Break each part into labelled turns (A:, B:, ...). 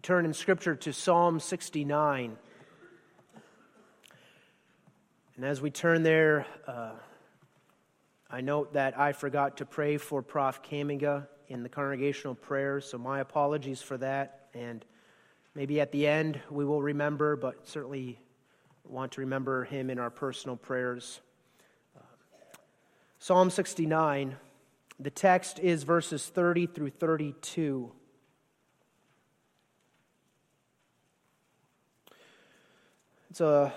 A: We turn in Scripture to Psalm 69. And as we turn there, uh, I note that I forgot to pray for Prof. Kamiga in the congregational prayers, so my apologies for that. And maybe at the end we will remember, but certainly want to remember him in our personal prayers. Uh, Psalm 69, the text is verses 30 through 32. It's a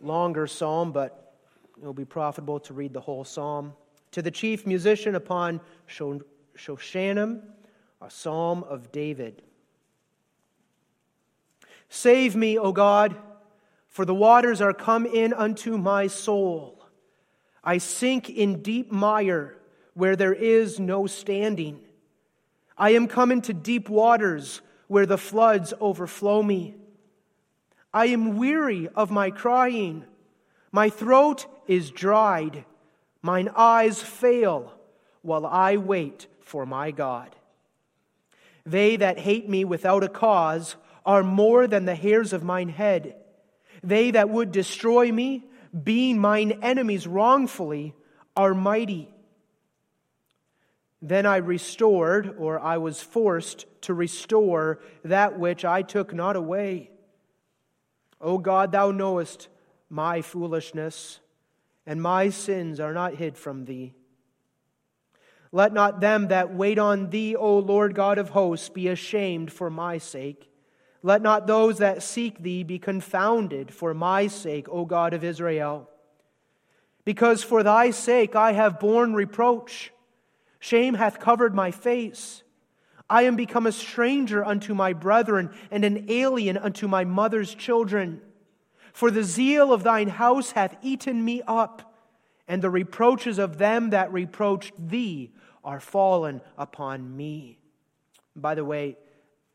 A: longer psalm, but it will be profitable to read the whole psalm. To the chief musician upon Shoshannim, a psalm of David. Save me, O God, for the waters are come in unto my soul. I sink in deep mire where there is no standing. I am come into deep waters where the floods overflow me. I am weary of my crying. My throat is dried. Mine eyes fail while I wait for my God. They that hate me without a cause are more than the hairs of mine head. They that would destroy me, being mine enemies wrongfully, are mighty. Then I restored, or I was forced to restore that which I took not away. O God, thou knowest my foolishness, and my sins are not hid from thee. Let not them that wait on thee, O Lord God of hosts, be ashamed for my sake. Let not those that seek thee be confounded for my sake, O God of Israel. Because for thy sake I have borne reproach, shame hath covered my face. I am become a stranger unto my brethren, and an alien unto my mother's children. For the zeal of thine house hath eaten me up, and the reproaches of them that reproached thee are fallen upon me. By the way,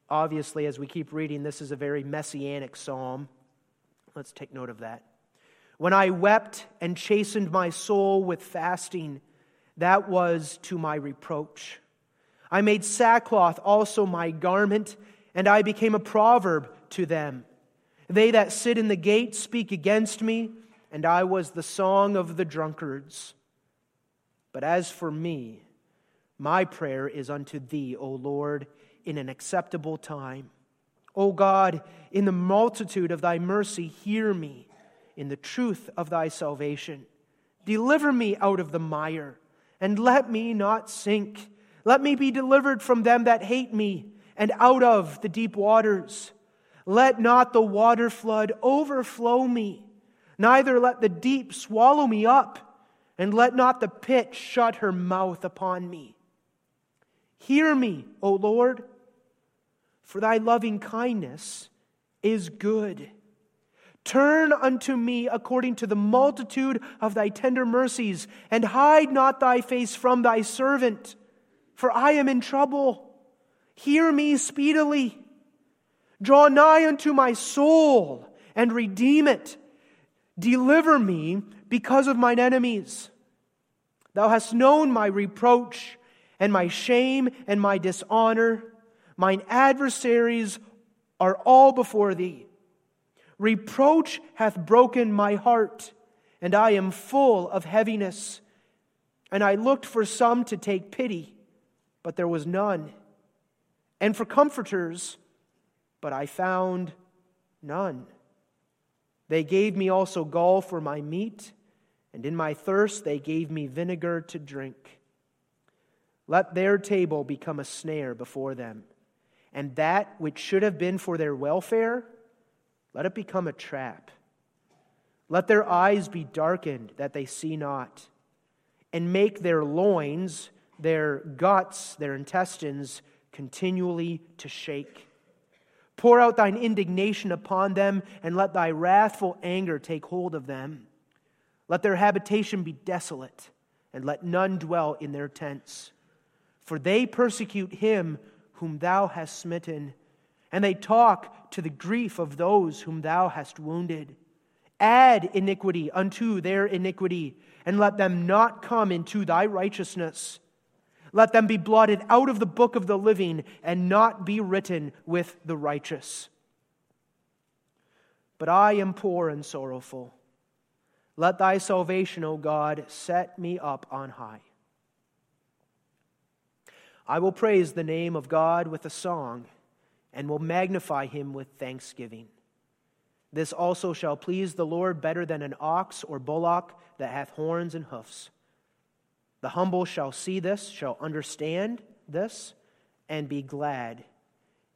A: obviously, as we keep reading, this is a very messianic psalm. Let's take note of that. When I wept and chastened my soul with fasting, that was to my reproach. I made sackcloth also my garment, and I became a proverb to them. They that sit in the gate speak against me, and I was the song of the drunkards. But as for me, my prayer is unto thee, O Lord, in an acceptable time. O God, in the multitude of thy mercy, hear me in the truth of thy salvation. Deliver me out of the mire, and let me not sink. Let me be delivered from them that hate me, and out of the deep waters. Let not the water flood overflow me, neither let the deep swallow me up, and let not the pit shut her mouth upon me. Hear me, O Lord, for thy loving kindness is good. Turn unto me according to the multitude of thy tender mercies, and hide not thy face from thy servant for I am in trouble. Hear me speedily. Draw nigh unto my soul and redeem it. Deliver me because of mine enemies. Thou hast known my reproach and my shame and my dishonor. Mine adversaries are all before thee. Reproach hath broken my heart, and I am full of heaviness. And I looked for some to take pity but there was none. And for comforters, but I found none. They gave me also gall for my meat, and in my thirst they gave me vinegar to drink. Let their table become a snare before them, and that which should have been for their welfare, let it become a trap. Let their eyes be darkened that they see not, and make their loins their guts, their intestines, continually to shake. Pour out thine indignation upon them, and let thy wrathful anger take hold of them. Let their habitation be desolate, and let none dwell in their tents. For they persecute him whom thou hast smitten, and they talk to the grief of those whom thou hast wounded. Add iniquity unto their iniquity, and let them not come into thy righteousness. Let them be blotted out of the book of the living and not be written with the righteous. But I am poor and sorrowful. Let thy salvation, O God, set me up on high. I will praise the name of God with a song and will magnify him with thanksgiving. This also shall please the Lord better than an ox or bullock that hath horns and hoofs. The humble shall see this, shall understand this, and be glad,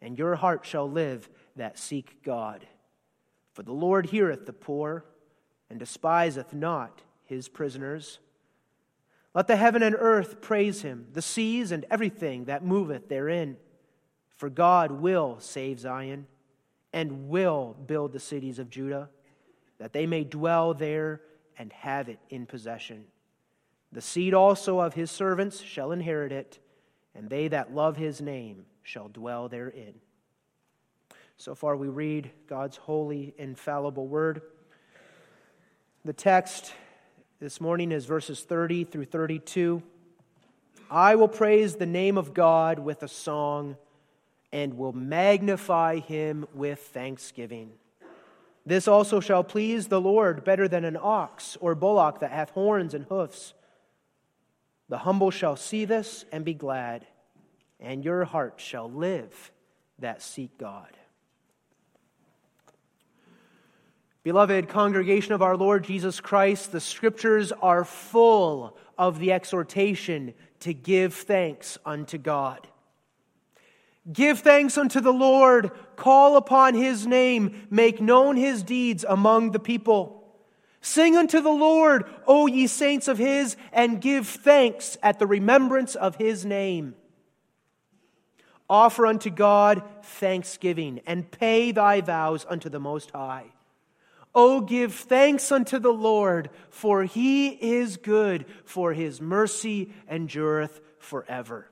A: and your heart shall live that seek God. For the Lord heareth the poor, and despiseth not his prisoners. Let the heaven and earth praise him, the seas and everything that moveth therein. For God will save Zion, and will build the cities of Judah, that they may dwell there and have it in possession. The seed also of his servants shall inherit it, and they that love his name shall dwell therein. So far, we read God's holy, infallible word. The text this morning is verses 30 through 32. I will praise the name of God with a song and will magnify him with thanksgiving. This also shall please the Lord better than an ox or bullock that hath horns and hoofs the humble shall see this and be glad, and your heart shall live that seek God. Beloved congregation of our Lord Jesus Christ, the scriptures are full of the exhortation to give thanks unto God. Give thanks unto the Lord, call upon his name, make known his deeds among the people. Sing unto the Lord, O ye saints of his, and give thanks at the remembrance of his name. Offer unto God thanksgiving, and pay thy vows unto the Most High. O give thanks unto the Lord, for he is good, for his mercy endureth forever.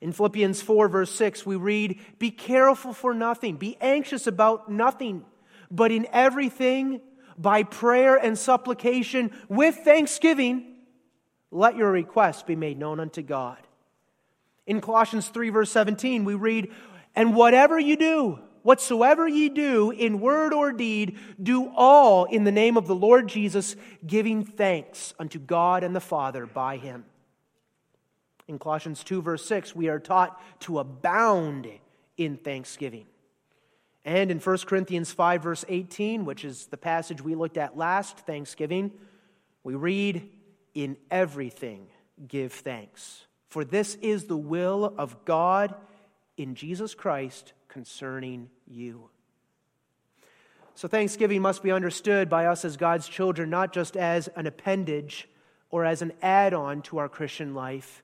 A: In Philippians 4, verse 6, we read, Be careful for nothing, be anxious about nothing, but in everything, by prayer and supplication with thanksgiving, let your requests be made known unto God. In Colossians 3, verse 17, we read, And whatever you do, whatsoever ye do, in word or deed, do all in the name of the Lord Jesus, giving thanks unto God and the Father by him. In Colossians 2, verse 6, we are taught to abound in thanksgiving. And in 1 Corinthians 5, verse 18, which is the passage we looked at last Thanksgiving, we read, In everything give thanks, for this is the will of God in Jesus Christ concerning you. So, Thanksgiving must be understood by us as God's children not just as an appendage or as an add on to our Christian life,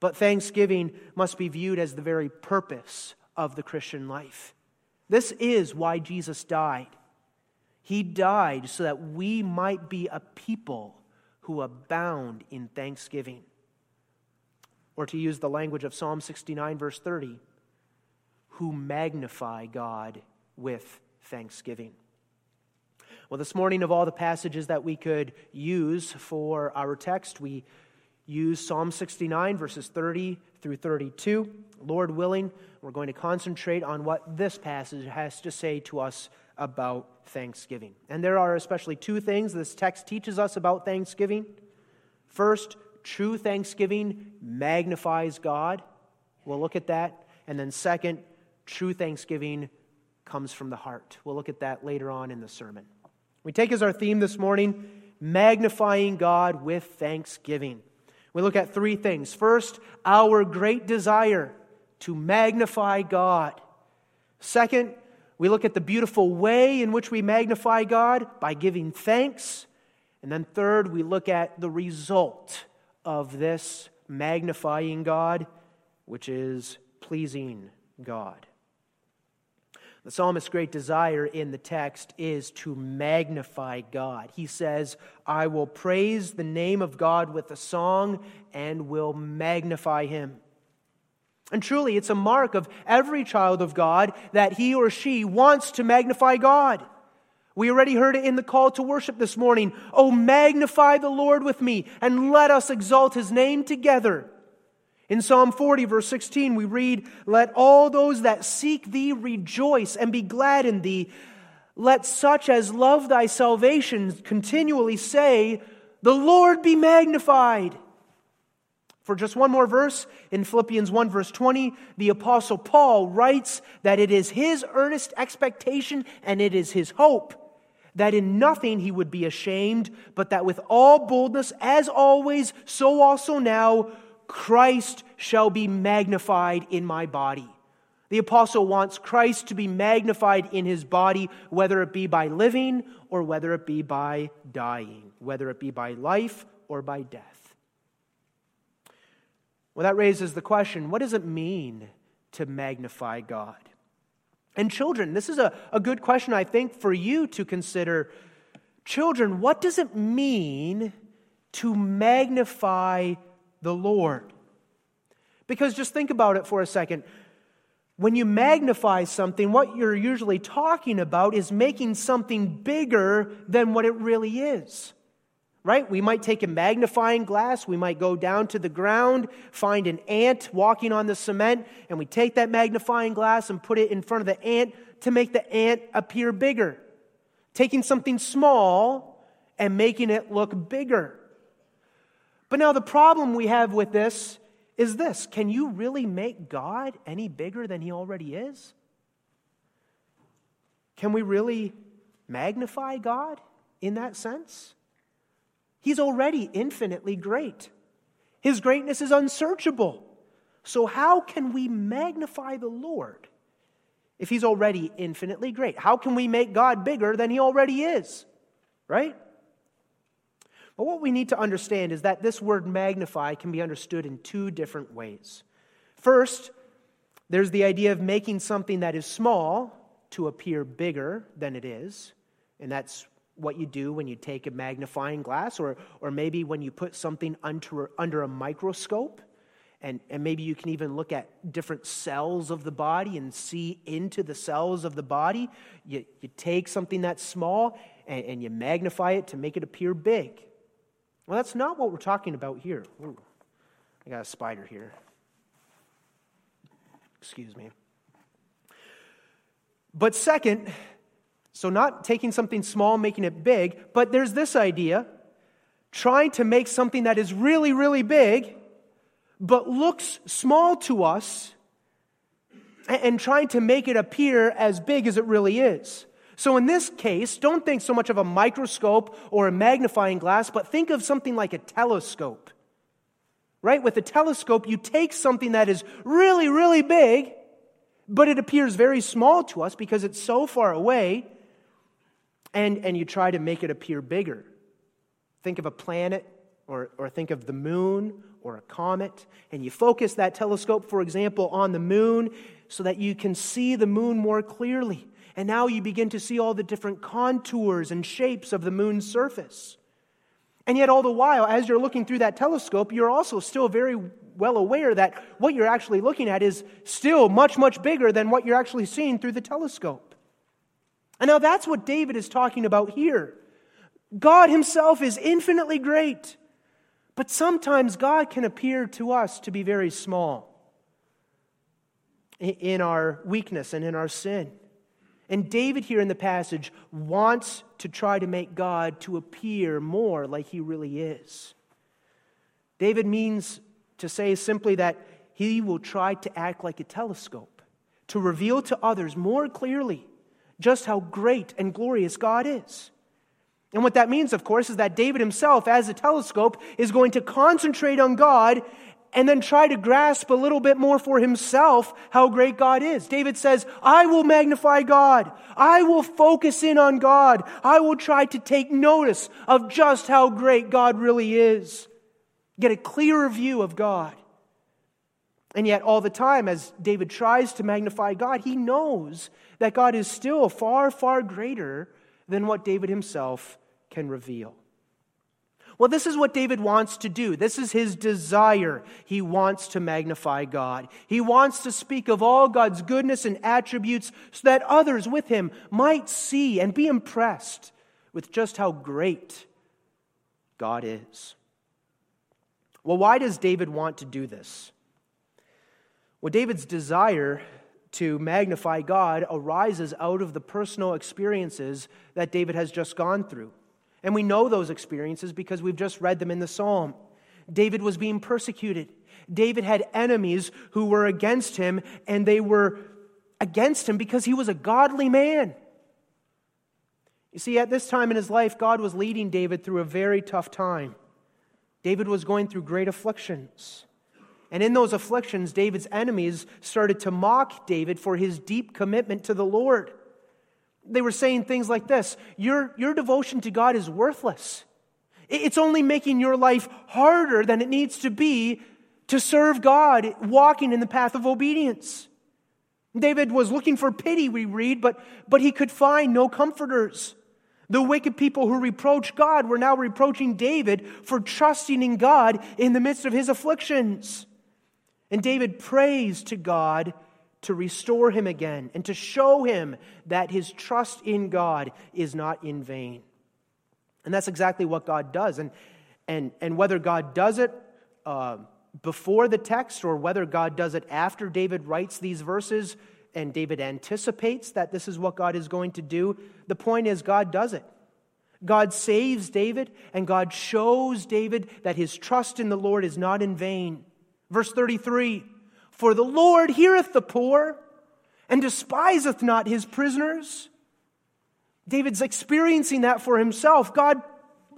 A: but Thanksgiving must be viewed as the very purpose of the Christian life. This is why Jesus died. He died so that we might be a people who abound in thanksgiving. Or to use the language of Psalm 69, verse 30, who magnify God with thanksgiving. Well, this morning, of all the passages that we could use for our text, we use Psalm 69, verses 30 through 32. Lord willing, we're going to concentrate on what this passage has to say to us about thanksgiving. And there are especially two things this text teaches us about thanksgiving. First, true thanksgiving magnifies God. We'll look at that. And then, second, true thanksgiving comes from the heart. We'll look at that later on in the sermon. We take as our theme this morning magnifying God with thanksgiving. We look at three things. First, our great desire to magnify God. Second, we look at the beautiful way in which we magnify God by giving thanks. And then third, we look at the result of this magnifying God, which is pleasing God. The psalmist's great desire in the text is to magnify God. He says, I will praise the name of God with a song and will magnify him. And truly, it's a mark of every child of God that he or she wants to magnify God. We already heard it in the call to worship this morning. Oh, magnify the Lord with me and let us exalt his name together. In Psalm 40, verse 16, we read, Let all those that seek thee rejoice and be glad in thee. Let such as love thy salvation continually say, The Lord be magnified. For just one more verse, in Philippians 1, verse 20, the Apostle Paul writes that it is his earnest expectation and it is his hope that in nothing he would be ashamed, but that with all boldness, as always, so also now, Christ shall be magnified in my body. The apostle wants Christ to be magnified in his body, whether it be by living or whether it be by dying, whether it be by life or by death. Well, that raises the question what does it mean to magnify God? And children, this is a, a good question, I think, for you to consider. Children, what does it mean to magnify the Lord? Because just think about it for a second. When you magnify something, what you're usually talking about is making something bigger than what it really is. Right? We might take a magnifying glass, we might go down to the ground, find an ant walking on the cement, and we take that magnifying glass and put it in front of the ant to make the ant appear bigger. Taking something small and making it look bigger. But now the problem we have with this is this Can you really make God any bigger than he already is? Can we really magnify God in that sense? He's already infinitely great. His greatness is unsearchable. So, how can we magnify the Lord if He's already infinitely great? How can we make God bigger than He already is? Right? But what we need to understand is that this word magnify can be understood in two different ways. First, there's the idea of making something that is small to appear bigger than it is, and that's what you do when you take a magnifying glass, or, or maybe when you put something under, under a microscope. And, and maybe you can even look at different cells of the body and see into the cells of the body. You, you take something that's small and, and you magnify it to make it appear big. Well, that's not what we're talking about here. Ooh, I got a spider here. Excuse me. But second, so not taking something small, making it big, but there's this idea trying to make something that is really, really big, but looks small to us, and trying to make it appear as big as it really is. So, in this case, don't think so much of a microscope or a magnifying glass, but think of something like a telescope. Right? With a telescope, you take something that is really, really big, but it appears very small to us because it's so far away, and, and you try to make it appear bigger. Think of a planet, or, or think of the moon, or a comet, and you focus that telescope, for example, on the moon so that you can see the moon more clearly. And now you begin to see all the different contours and shapes of the moon's surface. And yet, all the while, as you're looking through that telescope, you're also still very well aware that what you're actually looking at is still much, much bigger than what you're actually seeing through the telescope. And now that's what David is talking about here. God Himself is infinitely great, but sometimes God can appear to us to be very small in our weakness and in our sin. And David here in the passage wants to try to make God to appear more like he really is. David means to say simply that he will try to act like a telescope, to reveal to others more clearly just how great and glorious God is. And what that means, of course, is that David himself, as a telescope, is going to concentrate on God and then try to grasp a little bit more for himself how great God is. David says, I will magnify God. I will focus in on God. I will try to take notice of just how great God really is. Get a clearer view of God. And yet, all the time, as David tries to magnify God, he knows that God is still far, far greater than what David himself can reveal. Well, this is what David wants to do. This is his desire. He wants to magnify God. He wants to speak of all God's goodness and attributes so that others with him might see and be impressed with just how great God is. Well, why does David want to do this? Well, David's desire to magnify God arises out of the personal experiences that David has just gone through. And we know those experiences because we've just read them in the psalm. David was being persecuted. David had enemies who were against him, and they were against him because he was a godly man. You see, at this time in his life, God was leading David through a very tough time. David was going through great afflictions. And in those afflictions, David's enemies started to mock David for his deep commitment to the Lord. They were saying things like this Your, your devotion to God is worthless. It's only making your life harder than it needs to be to serve God, walking in the path of obedience. David was looking for pity, we read, but, but he could find no comforters. The wicked people who reproached God were now reproaching David for trusting in God in the midst of his afflictions. And David prays to God to restore him again and to show him that his trust in God is not in vain. And that's exactly what God does. And, and, and whether God does it uh, before the text or whether God does it after David writes these verses and David anticipates that this is what God is going to do, the point is God does it. God saves David and God shows David that his trust in the Lord is not in vain. Verse 33 For the Lord heareth the poor and despiseth not his prisoners. David's experiencing that for himself. God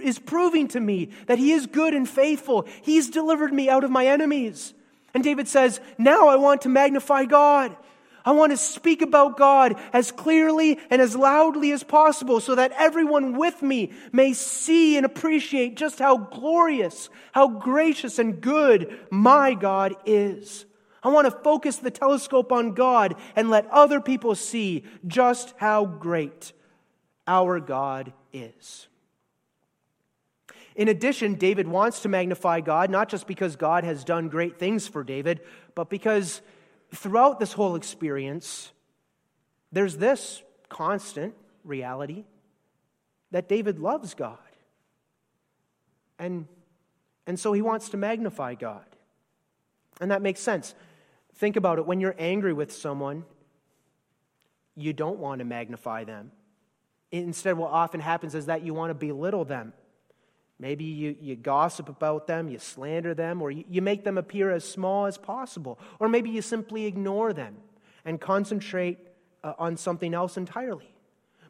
A: is proving to me that he is good and faithful. He's delivered me out of my enemies. And David says, Now I want to magnify God. I want to speak about God as clearly and as loudly as possible so that everyone with me may see and appreciate just how glorious, how gracious and good my God is. I want to focus the telescope on God and let other people see just how great our God is. In addition, David wants to magnify God, not just because God has done great things for David, but because throughout this whole experience, there's this constant reality that David loves God. And, and so he wants to magnify God. And that makes sense. Think about it. When you're angry with someone, you don't want to magnify them. Instead, what often happens is that you want to belittle them. Maybe you, you gossip about them, you slander them, or you, you make them appear as small as possible. Or maybe you simply ignore them and concentrate uh, on something else entirely.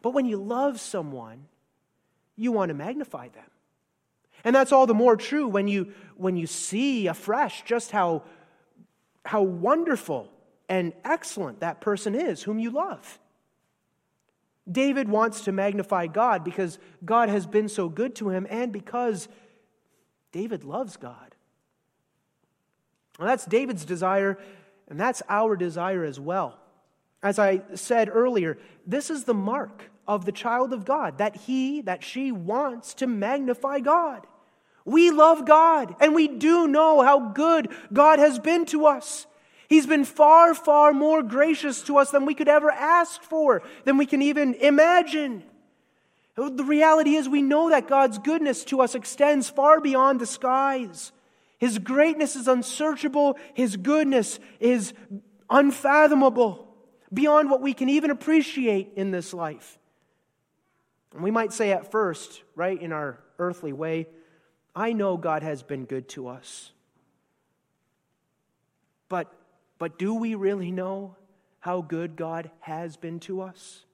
A: But when you love someone, you want to magnify them. And that's all the more true when you, when you see afresh just how, how wonderful and excellent that person is whom you love. David wants to magnify God because God has been so good to him and because David loves God. Well, that's David's desire, and that's our desire as well. As I said earlier, this is the mark of the child of God that he, that she wants to magnify God. We love God, and we do know how good God has been to us. He's been far, far more gracious to us than we could ever ask for, than we can even imagine. The reality is, we know that God's goodness to us extends far beyond the skies. His greatness is unsearchable, His goodness is unfathomable, beyond what we can even appreciate in this life. And we might say at first, right, in our earthly way, I know God has been good to us. But but do we really know how good God has been to us?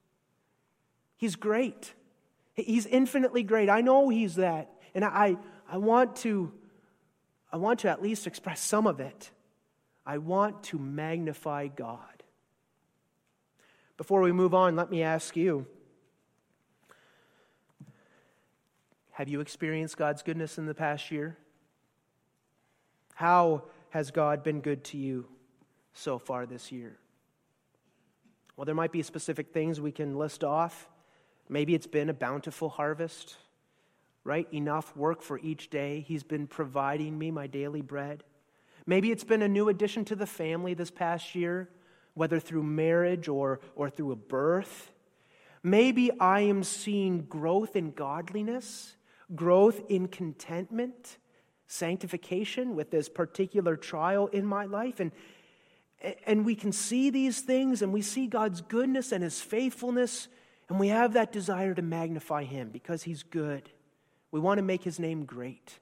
A: He's great. He's infinitely great. I know He's that. And I, I, want to, I want to at least express some of it. I want to magnify God. Before we move on, let me ask you Have you experienced God's goodness in the past year? How has God been good to you? So far this year? Well, there might be specific things we can list off. Maybe it's been a bountiful harvest, right? Enough work for each day. He's been providing me my daily bread. Maybe it's been a new addition to the family this past year, whether through marriage or, or through a birth. Maybe I am seeing growth in godliness, growth in contentment, sanctification with this particular trial in my life. And And we can see these things and we see God's goodness and his faithfulness, and we have that desire to magnify him because he's good. We want to make his name great.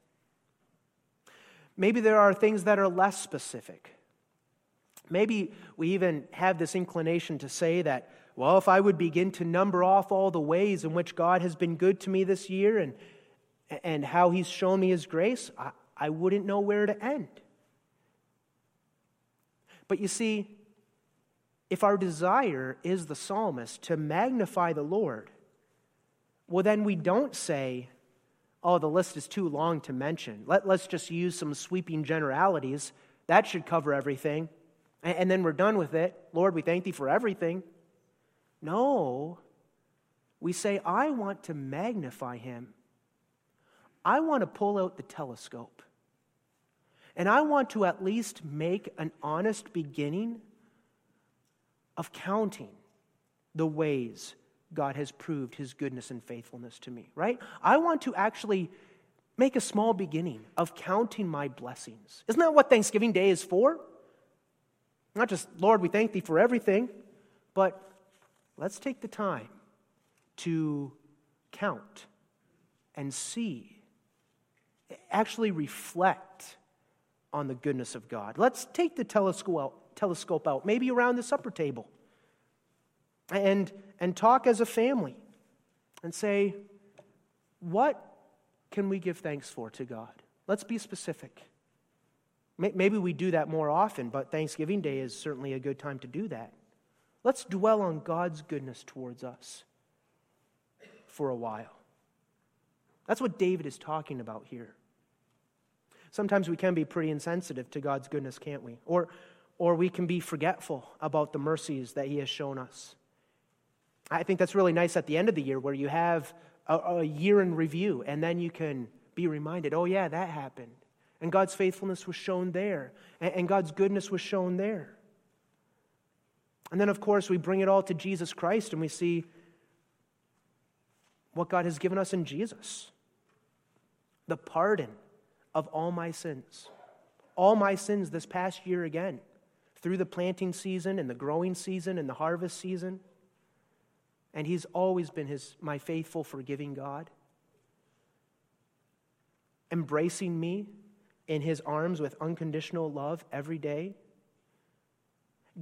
A: Maybe there are things that are less specific. Maybe we even have this inclination to say that, well, if I would begin to number off all the ways in which God has been good to me this year and, and how he's shown me his grace, I, I wouldn't know where to end. But you see, if our desire is the psalmist to magnify the Lord, well, then we don't say, oh, the list is too long to mention. Let, let's just use some sweeping generalities. That should cover everything. And, and then we're done with it. Lord, we thank thee for everything. No. We say, I want to magnify him. I want to pull out the telescope. And I want to at least make an honest beginning of counting the ways God has proved his goodness and faithfulness to me, right? I want to actually make a small beginning of counting my blessings. Isn't that what Thanksgiving Day is for? Not just, Lord, we thank thee for everything, but let's take the time to count and see, actually reflect on the goodness of God. Let's take the telescope out, telescope out maybe around the supper table, and, and talk as a family and say, what can we give thanks for to God? Let's be specific. Maybe we do that more often, but Thanksgiving Day is certainly a good time to do that. Let's dwell on God's goodness towards us for a while. That's what David is talking about here. Sometimes we can be pretty insensitive to God's goodness, can't we? Or, or we can be forgetful about the mercies that He has shown us. I think that's really nice at the end of the year where you have a, a year in review and then you can be reminded, oh, yeah, that happened. And God's faithfulness was shown there, and, and God's goodness was shown there. And then, of course, we bring it all to Jesus Christ and we see what God has given us in Jesus the pardon of all my sins. All my sins this past year again, through the planting season and the growing season and the harvest season. And He's always been his, my faithful, forgiving God, embracing me in His arms with unconditional love every day,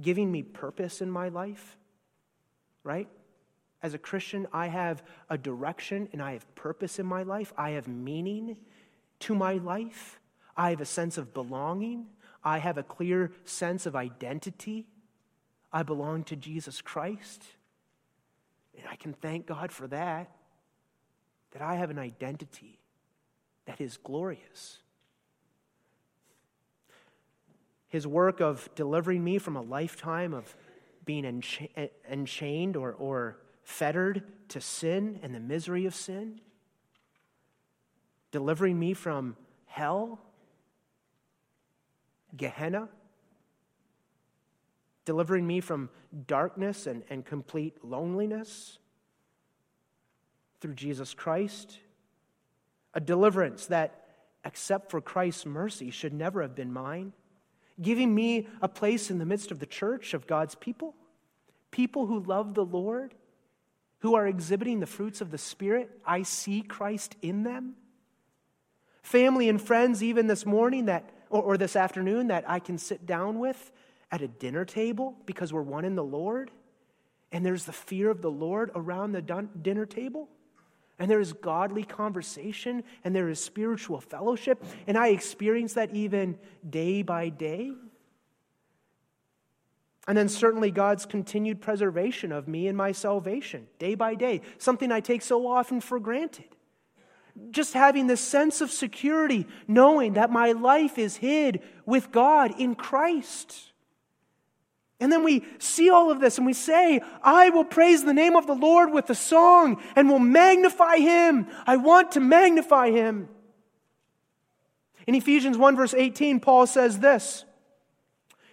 A: giving me purpose in my life, right? As a Christian, I have a direction and I have purpose in my life. I have meaning to my life. I have a sense of belonging. I have a clear sense of identity. I belong to Jesus Christ. And I can thank God for that, that I have an identity that is glorious. His work of delivering me from a lifetime of being encha- enchained or, or fettered to sin and the misery of sin delivering me from hell, Gehenna, delivering me from darkness and, and complete loneliness through Jesus Christ. A deliverance that, except for Christ's mercy, should never have been mine. Giving me a place in the midst of the church of God's people, people who love the Lord, who are exhibiting the fruits of the Spirit. I see Christ in them family and friends, even this morning that, or, or this afternoon, that I can sit down with at a dinner table because we're one in the Lord. And there's the fear of the Lord around the dun- dinner table. And there is godly conversation and there is spiritual fellowship. And I experience that even day by day. And then certainly God's continued preservation of me and my salvation day by day, something I take so often for granted just having this sense of security, knowing that my life is hid with God in Christ. And then we see all of this and we say, I will praise the name of the Lord with a song and will magnify him. I want to magnify him. In Ephesians 1, verse 18, Paul says this.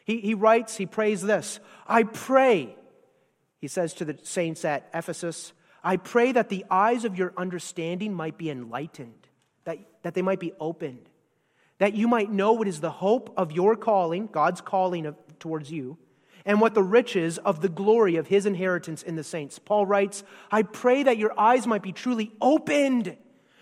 A: He, he writes, he prays this I pray, he says to the saints at Ephesus, I pray that the eyes of your understanding might be enlightened, that, that they might be opened, that you might know what is the hope of your calling, God's calling of, towards you, and what the riches of the glory of his inheritance in the saints. Paul writes, I pray that your eyes might be truly opened,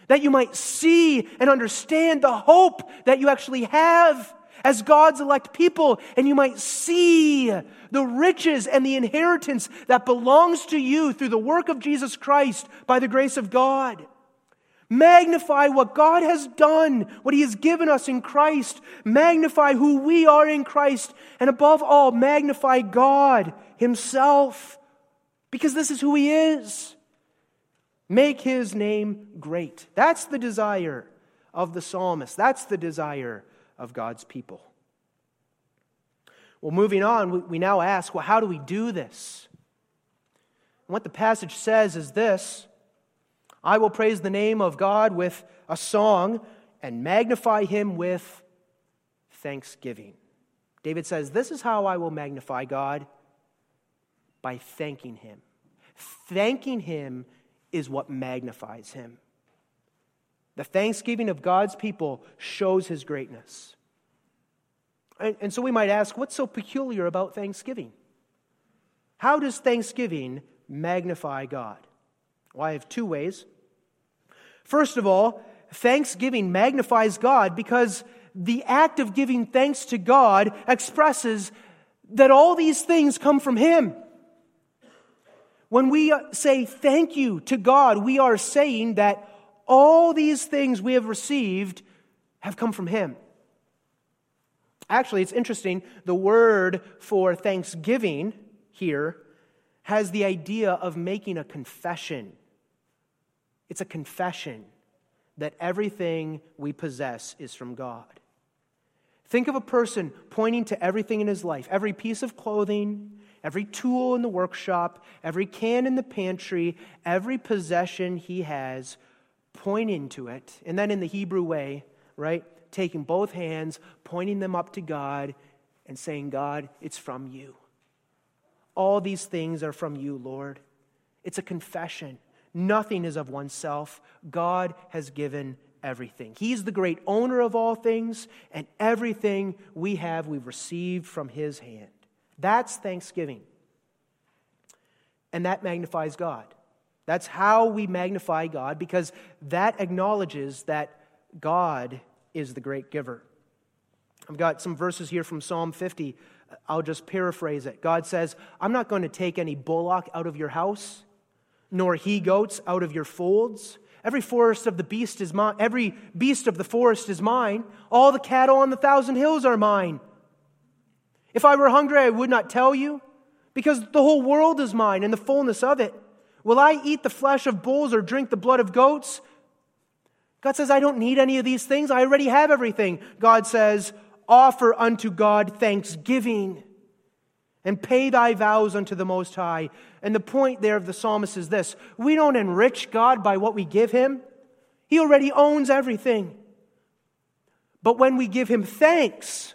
A: that you might see and understand the hope that you actually have as God's elect people, and you might see the riches and the inheritance that belongs to you through the work of Jesus Christ by the grace of God. Magnify what God has done, what He has given us in Christ. Magnify who we are in Christ. And above all, magnify God Himself, because this is who He is. Make His name great. That's the desire of the psalmist. That's the desire of God's people. Well, moving on, we now ask, well, how do we do this? And what the passage says is this I will praise the name of God with a song and magnify him with thanksgiving. David says, This is how I will magnify God by thanking him. Thanking him is what magnifies him. The thanksgiving of God's people shows his greatness. And, and, so we might ask, what's so peculiar about Thanksgiving? How does Thanksgiving magnify God? Well, I have two ways. First of all, thanksgiving magnifies God because the act of giving thanks to God expresses that all these things come from Him. When we say thank you to God, we are saying that all these things we have received have come from Him. Actually, it's interesting. The word for thanksgiving here has the idea of making a confession. It's a confession that everything we possess is from God. Think of a person pointing to everything in his life every piece of clothing, every tool in the workshop, every can in the pantry, every possession he has, pointing to it. And then in the Hebrew way, right? Taking both hands, pointing them up to God, and saying, God, it's from you. All these things are from you, Lord. It's a confession. Nothing is of oneself. God has given everything. He's the great owner of all things, and everything we have, we've received from His hand. That's thanksgiving. And that magnifies God. That's how we magnify God because that acknowledges that God is the great giver. I've got some verses here from Psalm 50. I'll just paraphrase it. God says, I'm not going to take any bullock out of your house nor he goats out of your folds. Every forest of the beast is mine. Every beast of the forest is mine. All the cattle on the thousand hills are mine. If I were hungry, I would not tell you, because the whole world is mine and the fullness of it. Will I eat the flesh of bulls or drink the blood of goats? God says, I don't need any of these things. I already have everything. God says, offer unto God thanksgiving and pay thy vows unto the Most High. And the point there of the psalmist is this we don't enrich God by what we give him, he already owns everything. But when we give him thanks,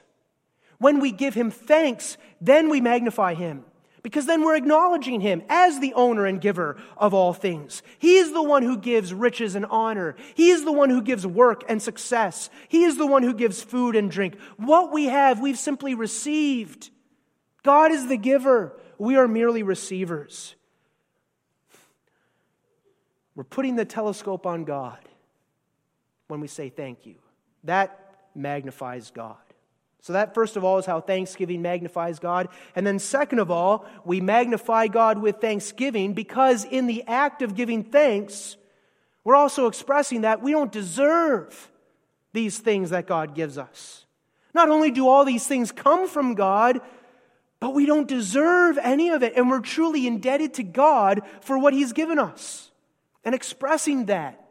A: when we give him thanks, then we magnify him. Because then we're acknowledging him as the owner and giver of all things. He is the one who gives riches and honor. He is the one who gives work and success. He is the one who gives food and drink. What we have, we've simply received. God is the giver. We are merely receivers. We're putting the telescope on God when we say thank you. That magnifies God. So, that first of all is how thanksgiving magnifies God. And then, second of all, we magnify God with thanksgiving because in the act of giving thanks, we're also expressing that we don't deserve these things that God gives us. Not only do all these things come from God, but we don't deserve any of it, and we're truly indebted to God for what He's given us. And expressing that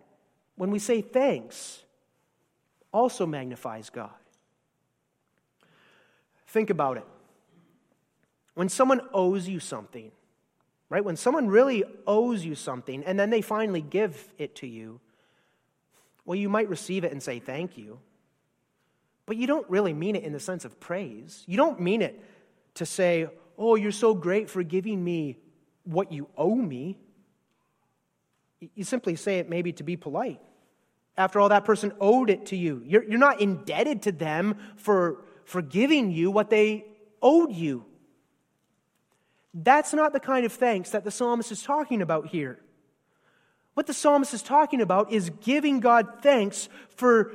A: when we say thanks also magnifies God. Think about it. When someone owes you something, right? When someone really owes you something and then they finally give it to you, well, you might receive it and say thank you. But you don't really mean it in the sense of praise. You don't mean it to say, Oh, you're so great for giving me what you owe me. You simply say it maybe to be polite. After all, that person owed it to you. You're, you're not indebted to them for, for giving you what they owed you. That's not the kind of thanks that the psalmist is talking about here. What the psalmist is talking about is giving God thanks for,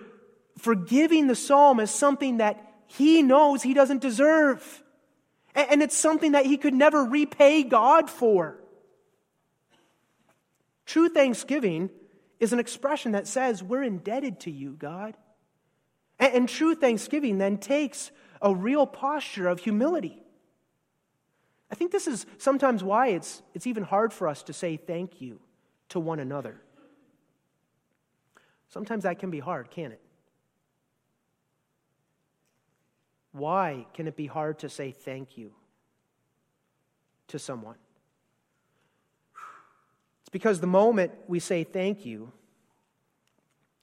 A: for giving the psalmist something that he knows he doesn't deserve. And it's something that he could never repay God for. True thanksgiving is an expression that says, We're indebted to you, God. And, and true thanksgiving then takes a real posture of humility. I think this is sometimes why it's, it's even hard for us to say thank you to one another. Sometimes that can be hard, can't it? Why can it be hard to say thank you to someone? It's because the moment we say thank you,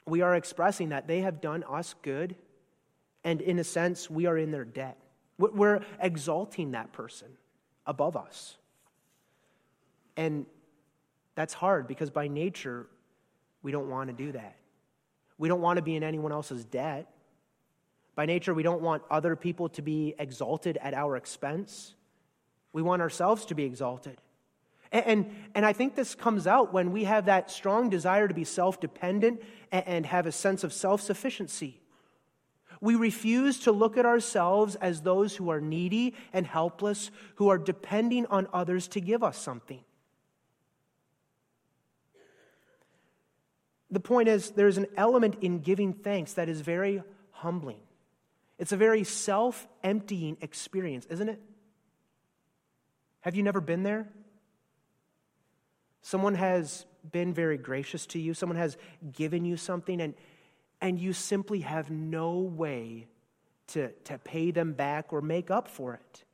A: we are expressing that they have done us good, and in a sense, we are in their debt. We're exalting that person above us. And that's hard because by nature, we don't want to do that. We don't want to be in anyone else's debt. By nature, we don't want other people to be exalted at our expense. We want ourselves to be exalted. And, and, I think this comes out when we have that strong desire to be self dependent and, and have a sense of self sufficiency. We refuse to look at ourselves as those who are needy and helpless, who are depending on others to give us something. The point is, there's an element in giving thanks that is very humbling. It's a very self emptying experience, isn't it? Have you never been there? Someone has been very gracious to you, someone has given you something, and, and you simply have no way to, to pay them back or make up for it.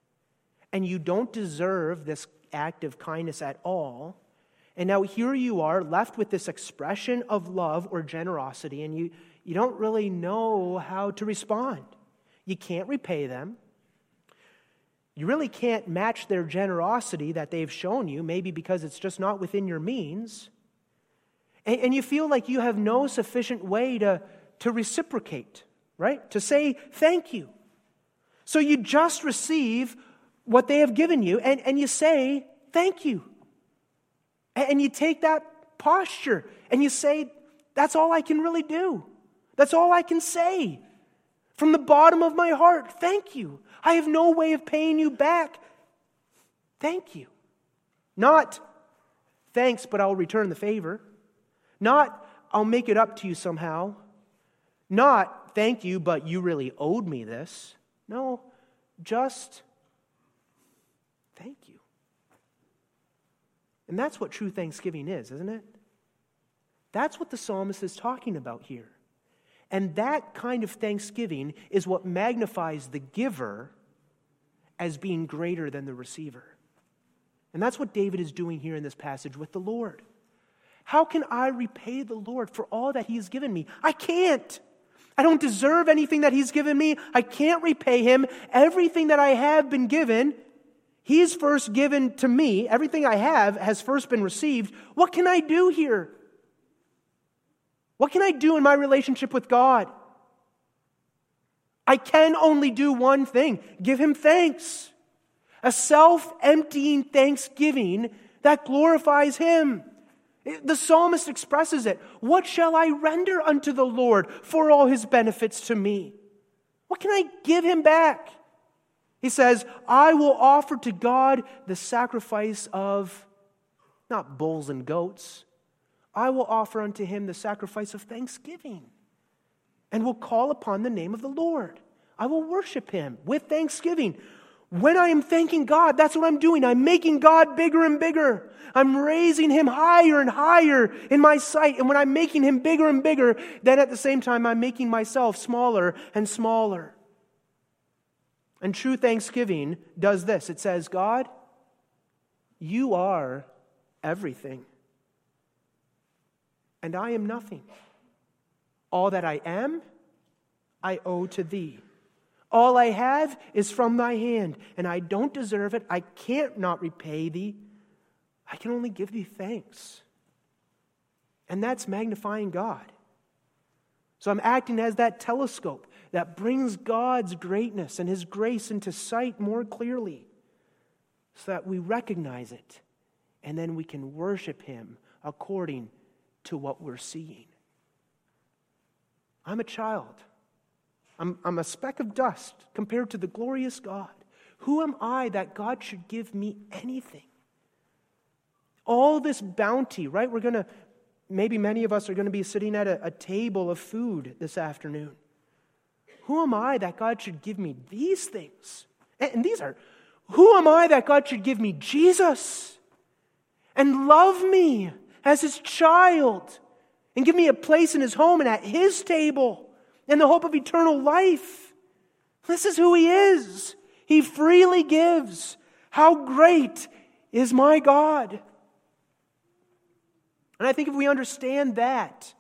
A: And you don't deserve this act of kindness at all. And now here you are left with this expression of love or generosity, and you, you don't really know how to respond. You can't repay them. You really can't match their generosity that they've shown you, maybe because it's just not within your means. And, and you feel like you have no sufficient way to, to reciprocate, right? To say thank you. So you just receive what they have given you and, and you say thank you. And, and you take that posture and you say, that's all I can really do. That's all I can say. From the bottom of my heart, thank you. I have no way of paying you back. Thank you. Not, thanks, but I'll return the favor. Not, I'll make it up to you somehow. Not, thank you, but you really owed me this. No, just, thank you. And that's what true thanksgiving is, isn't it? That's what the psalmist is talking about here. And that kind of thanksgiving is what magnifies the giver as being greater than the receiver. And that's what David is doing here in this passage with the Lord. How can I repay the Lord for all that He has given me? I can't. I don't deserve anything that He's given me. I can't repay Him. Everything that I have been given, He's first given to me. Everything I have has first been received. What can I do here? What can I do in my relationship with God? I can only do one thing give Him thanks. A self emptying thanksgiving that glorifies Him. The psalmist expresses it. What shall I render unto the Lord for all His benefits to me? What can I give Him back? He says, I will offer to God the sacrifice of not bulls and goats, I will offer unto him the sacrifice of thanksgiving and will call upon the name of the Lord. I will worship him with thanksgiving. When I am thanking God, that's what I'm doing. I'm making God bigger and bigger. I'm raising him higher and higher in my sight. And when I'm making him bigger and bigger, then at the same time, I'm making myself smaller and smaller. And true thanksgiving does this it says, God, you are everything and I am nothing. All that I am, I owe to thee. All I have is from thy hand, and I don't deserve it. I can't not repay thee. I can only give thee thanks. And that's magnifying God. So I'm acting as that telescope that brings God's greatness and His grace into sight more clearly so that we recognize it and then we can worship Him according to what we're seeing. I'm a child. I'm, I'm a speck of dust compared to the glorious God. Who am I that God should give me anything? All this bounty, right? We're going to maybe many of us are going to be sitting at a, a table of food this afternoon. Who am I that God should give me these things? And, and these are, who am I that God should give me Jesus and love me as his child and give me a place in his home and at his table and the hope of eternal life? This is who he is. He freely gives. How great is my God! And I think if we understand that,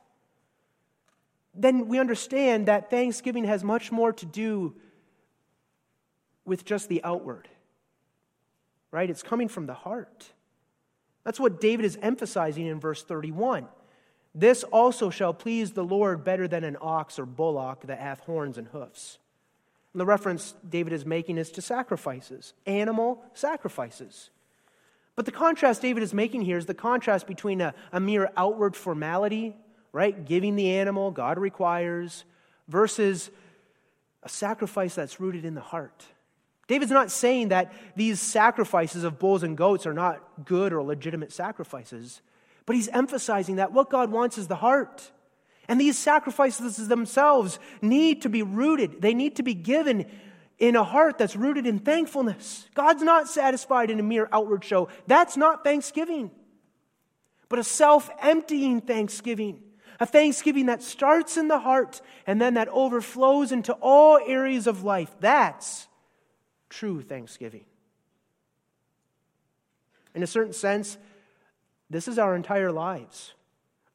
A: then we understand that thanksgiving has much more to do with just the outward. Right? It's coming from the heart. That's what David is emphasizing in verse 31. This also shall please the Lord better than an ox or bullock that hath horns and hoofs. And the reference David is making is to sacrifices, animal sacrifices. But the contrast David is making here is the contrast between a, a mere outward formality, right? Giving the animal God requires, versus a sacrifice that's rooted in the heart. David's not saying that these sacrifices of bulls and goats are not good or legitimate sacrifices, but he's emphasizing that what God wants is the heart. And these sacrifices themselves need to be rooted, they need to be given in a heart that's rooted in thankfulness. God's not satisfied in a mere outward show. That's not thanksgiving, but a self emptying thanksgiving. A thanksgiving that starts in the heart and then that overflows into all areas of life. That's true thanksgiving. In a certain sense, this is our entire lives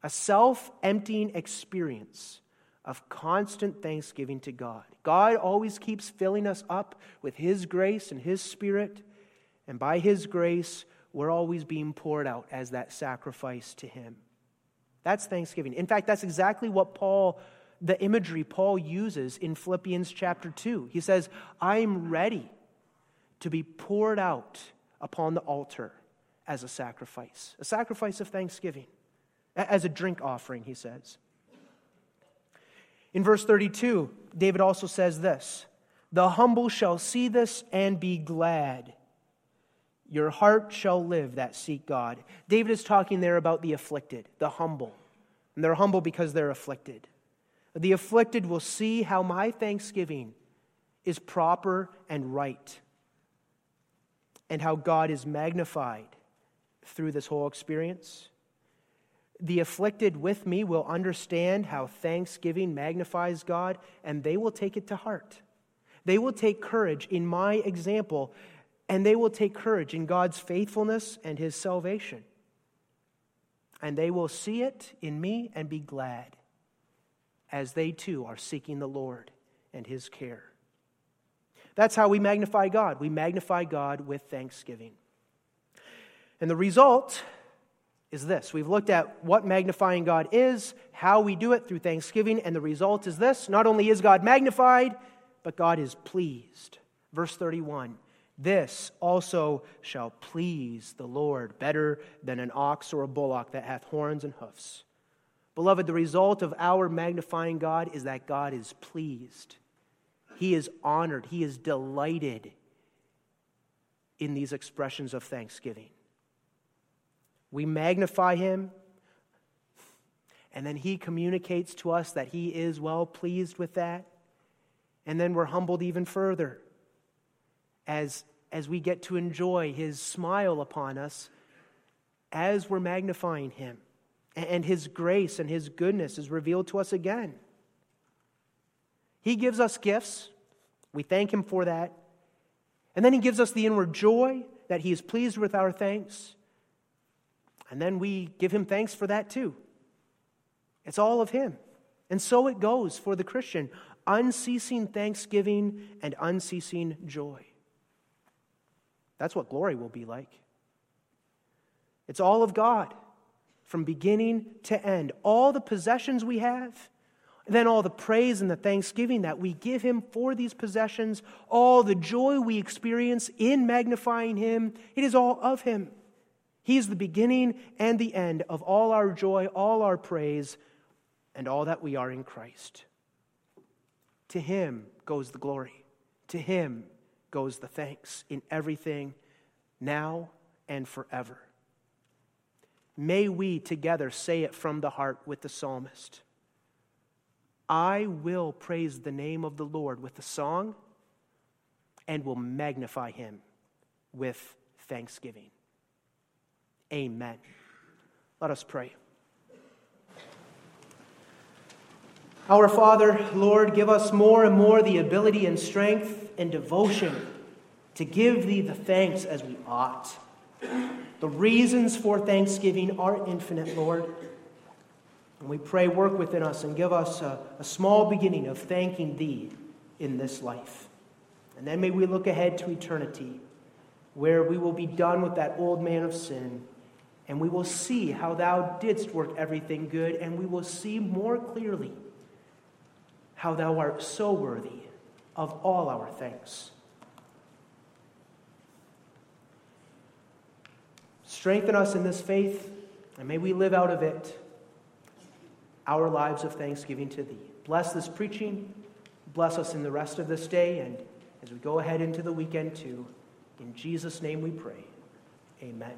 A: a self emptying experience of constant thanksgiving to God. God always keeps filling us up with His grace and His Spirit, and by His grace, we're always being poured out as that sacrifice to Him. That's thanksgiving. In fact, that's exactly what Paul, the imagery Paul uses in Philippians chapter 2. He says, I'm ready to be poured out upon the altar as a sacrifice, a sacrifice of thanksgiving, as a drink offering, he says. In verse 32, David also says this The humble shall see this and be glad. Your heart shall live that seek God. David is talking there about the afflicted, the humble. And they're humble because they're afflicted. The afflicted will see how my thanksgiving is proper and right, and how God is magnified through this whole experience. The afflicted with me will understand how thanksgiving magnifies God, and they will take it to heart. They will take courage in my example, and they will take courage in God's faithfulness and his salvation. And they will see it in me and be glad as they too are seeking the Lord and his care. That's how we magnify God. We magnify God with thanksgiving. And the result is this. We've looked at what magnifying God is, how we do it through thanksgiving, and the result is this. Not only is God magnified, but God is pleased. Verse 31 This also shall please the Lord better than an ox or a bullock that hath horns and hoofs. Beloved, the result of our magnifying God is that God is pleased. He is honored. He is delighted in these expressions of thanksgiving. We magnify him, and then he communicates to us that he is well pleased with that. And then we're humbled even further as, as we get to enjoy his smile upon us as we're magnifying him. And his grace and his goodness is revealed to us again. He gives us gifts. We thank him for that. And then he gives us the inward joy that he is pleased with our thanks. And then we give him thanks for that too. It's all of him. And so it goes for the Christian unceasing thanksgiving and unceasing joy. That's what glory will be like. It's all of God from beginning to end. All the possessions we have then all the praise and the thanksgiving that we give Him for these possessions, all the joy we experience in magnifying Him, it is all of Him. He is the beginning and the end of all our joy, all our praise, and all that we are in Christ. To Him goes the glory. To Him goes the thanks in everything, now and forever. May we together say it from the heart with the psalmist. I will praise the name of the Lord with a song and will magnify him with thanksgiving. Amen. Let us pray. Our Father, Lord, give us more and more the ability and strength and devotion to give Thee the thanks as we ought. The reasons for thanksgiving are infinite, Lord. And we pray, work within us and give us a, a small beginning of thanking Thee in this life. And then may we look ahead to eternity, where we will be done with that old man of sin, and we will see how Thou didst work everything good, and we will see more clearly how Thou art so worthy of all our thanks. Strengthen us in this faith, and may we live out of it our lives of thanksgiving to Thee. Bless this preaching. Bless us in the rest of this day and as we go ahead into the weekend too. In Jesus' name we pray. Amen.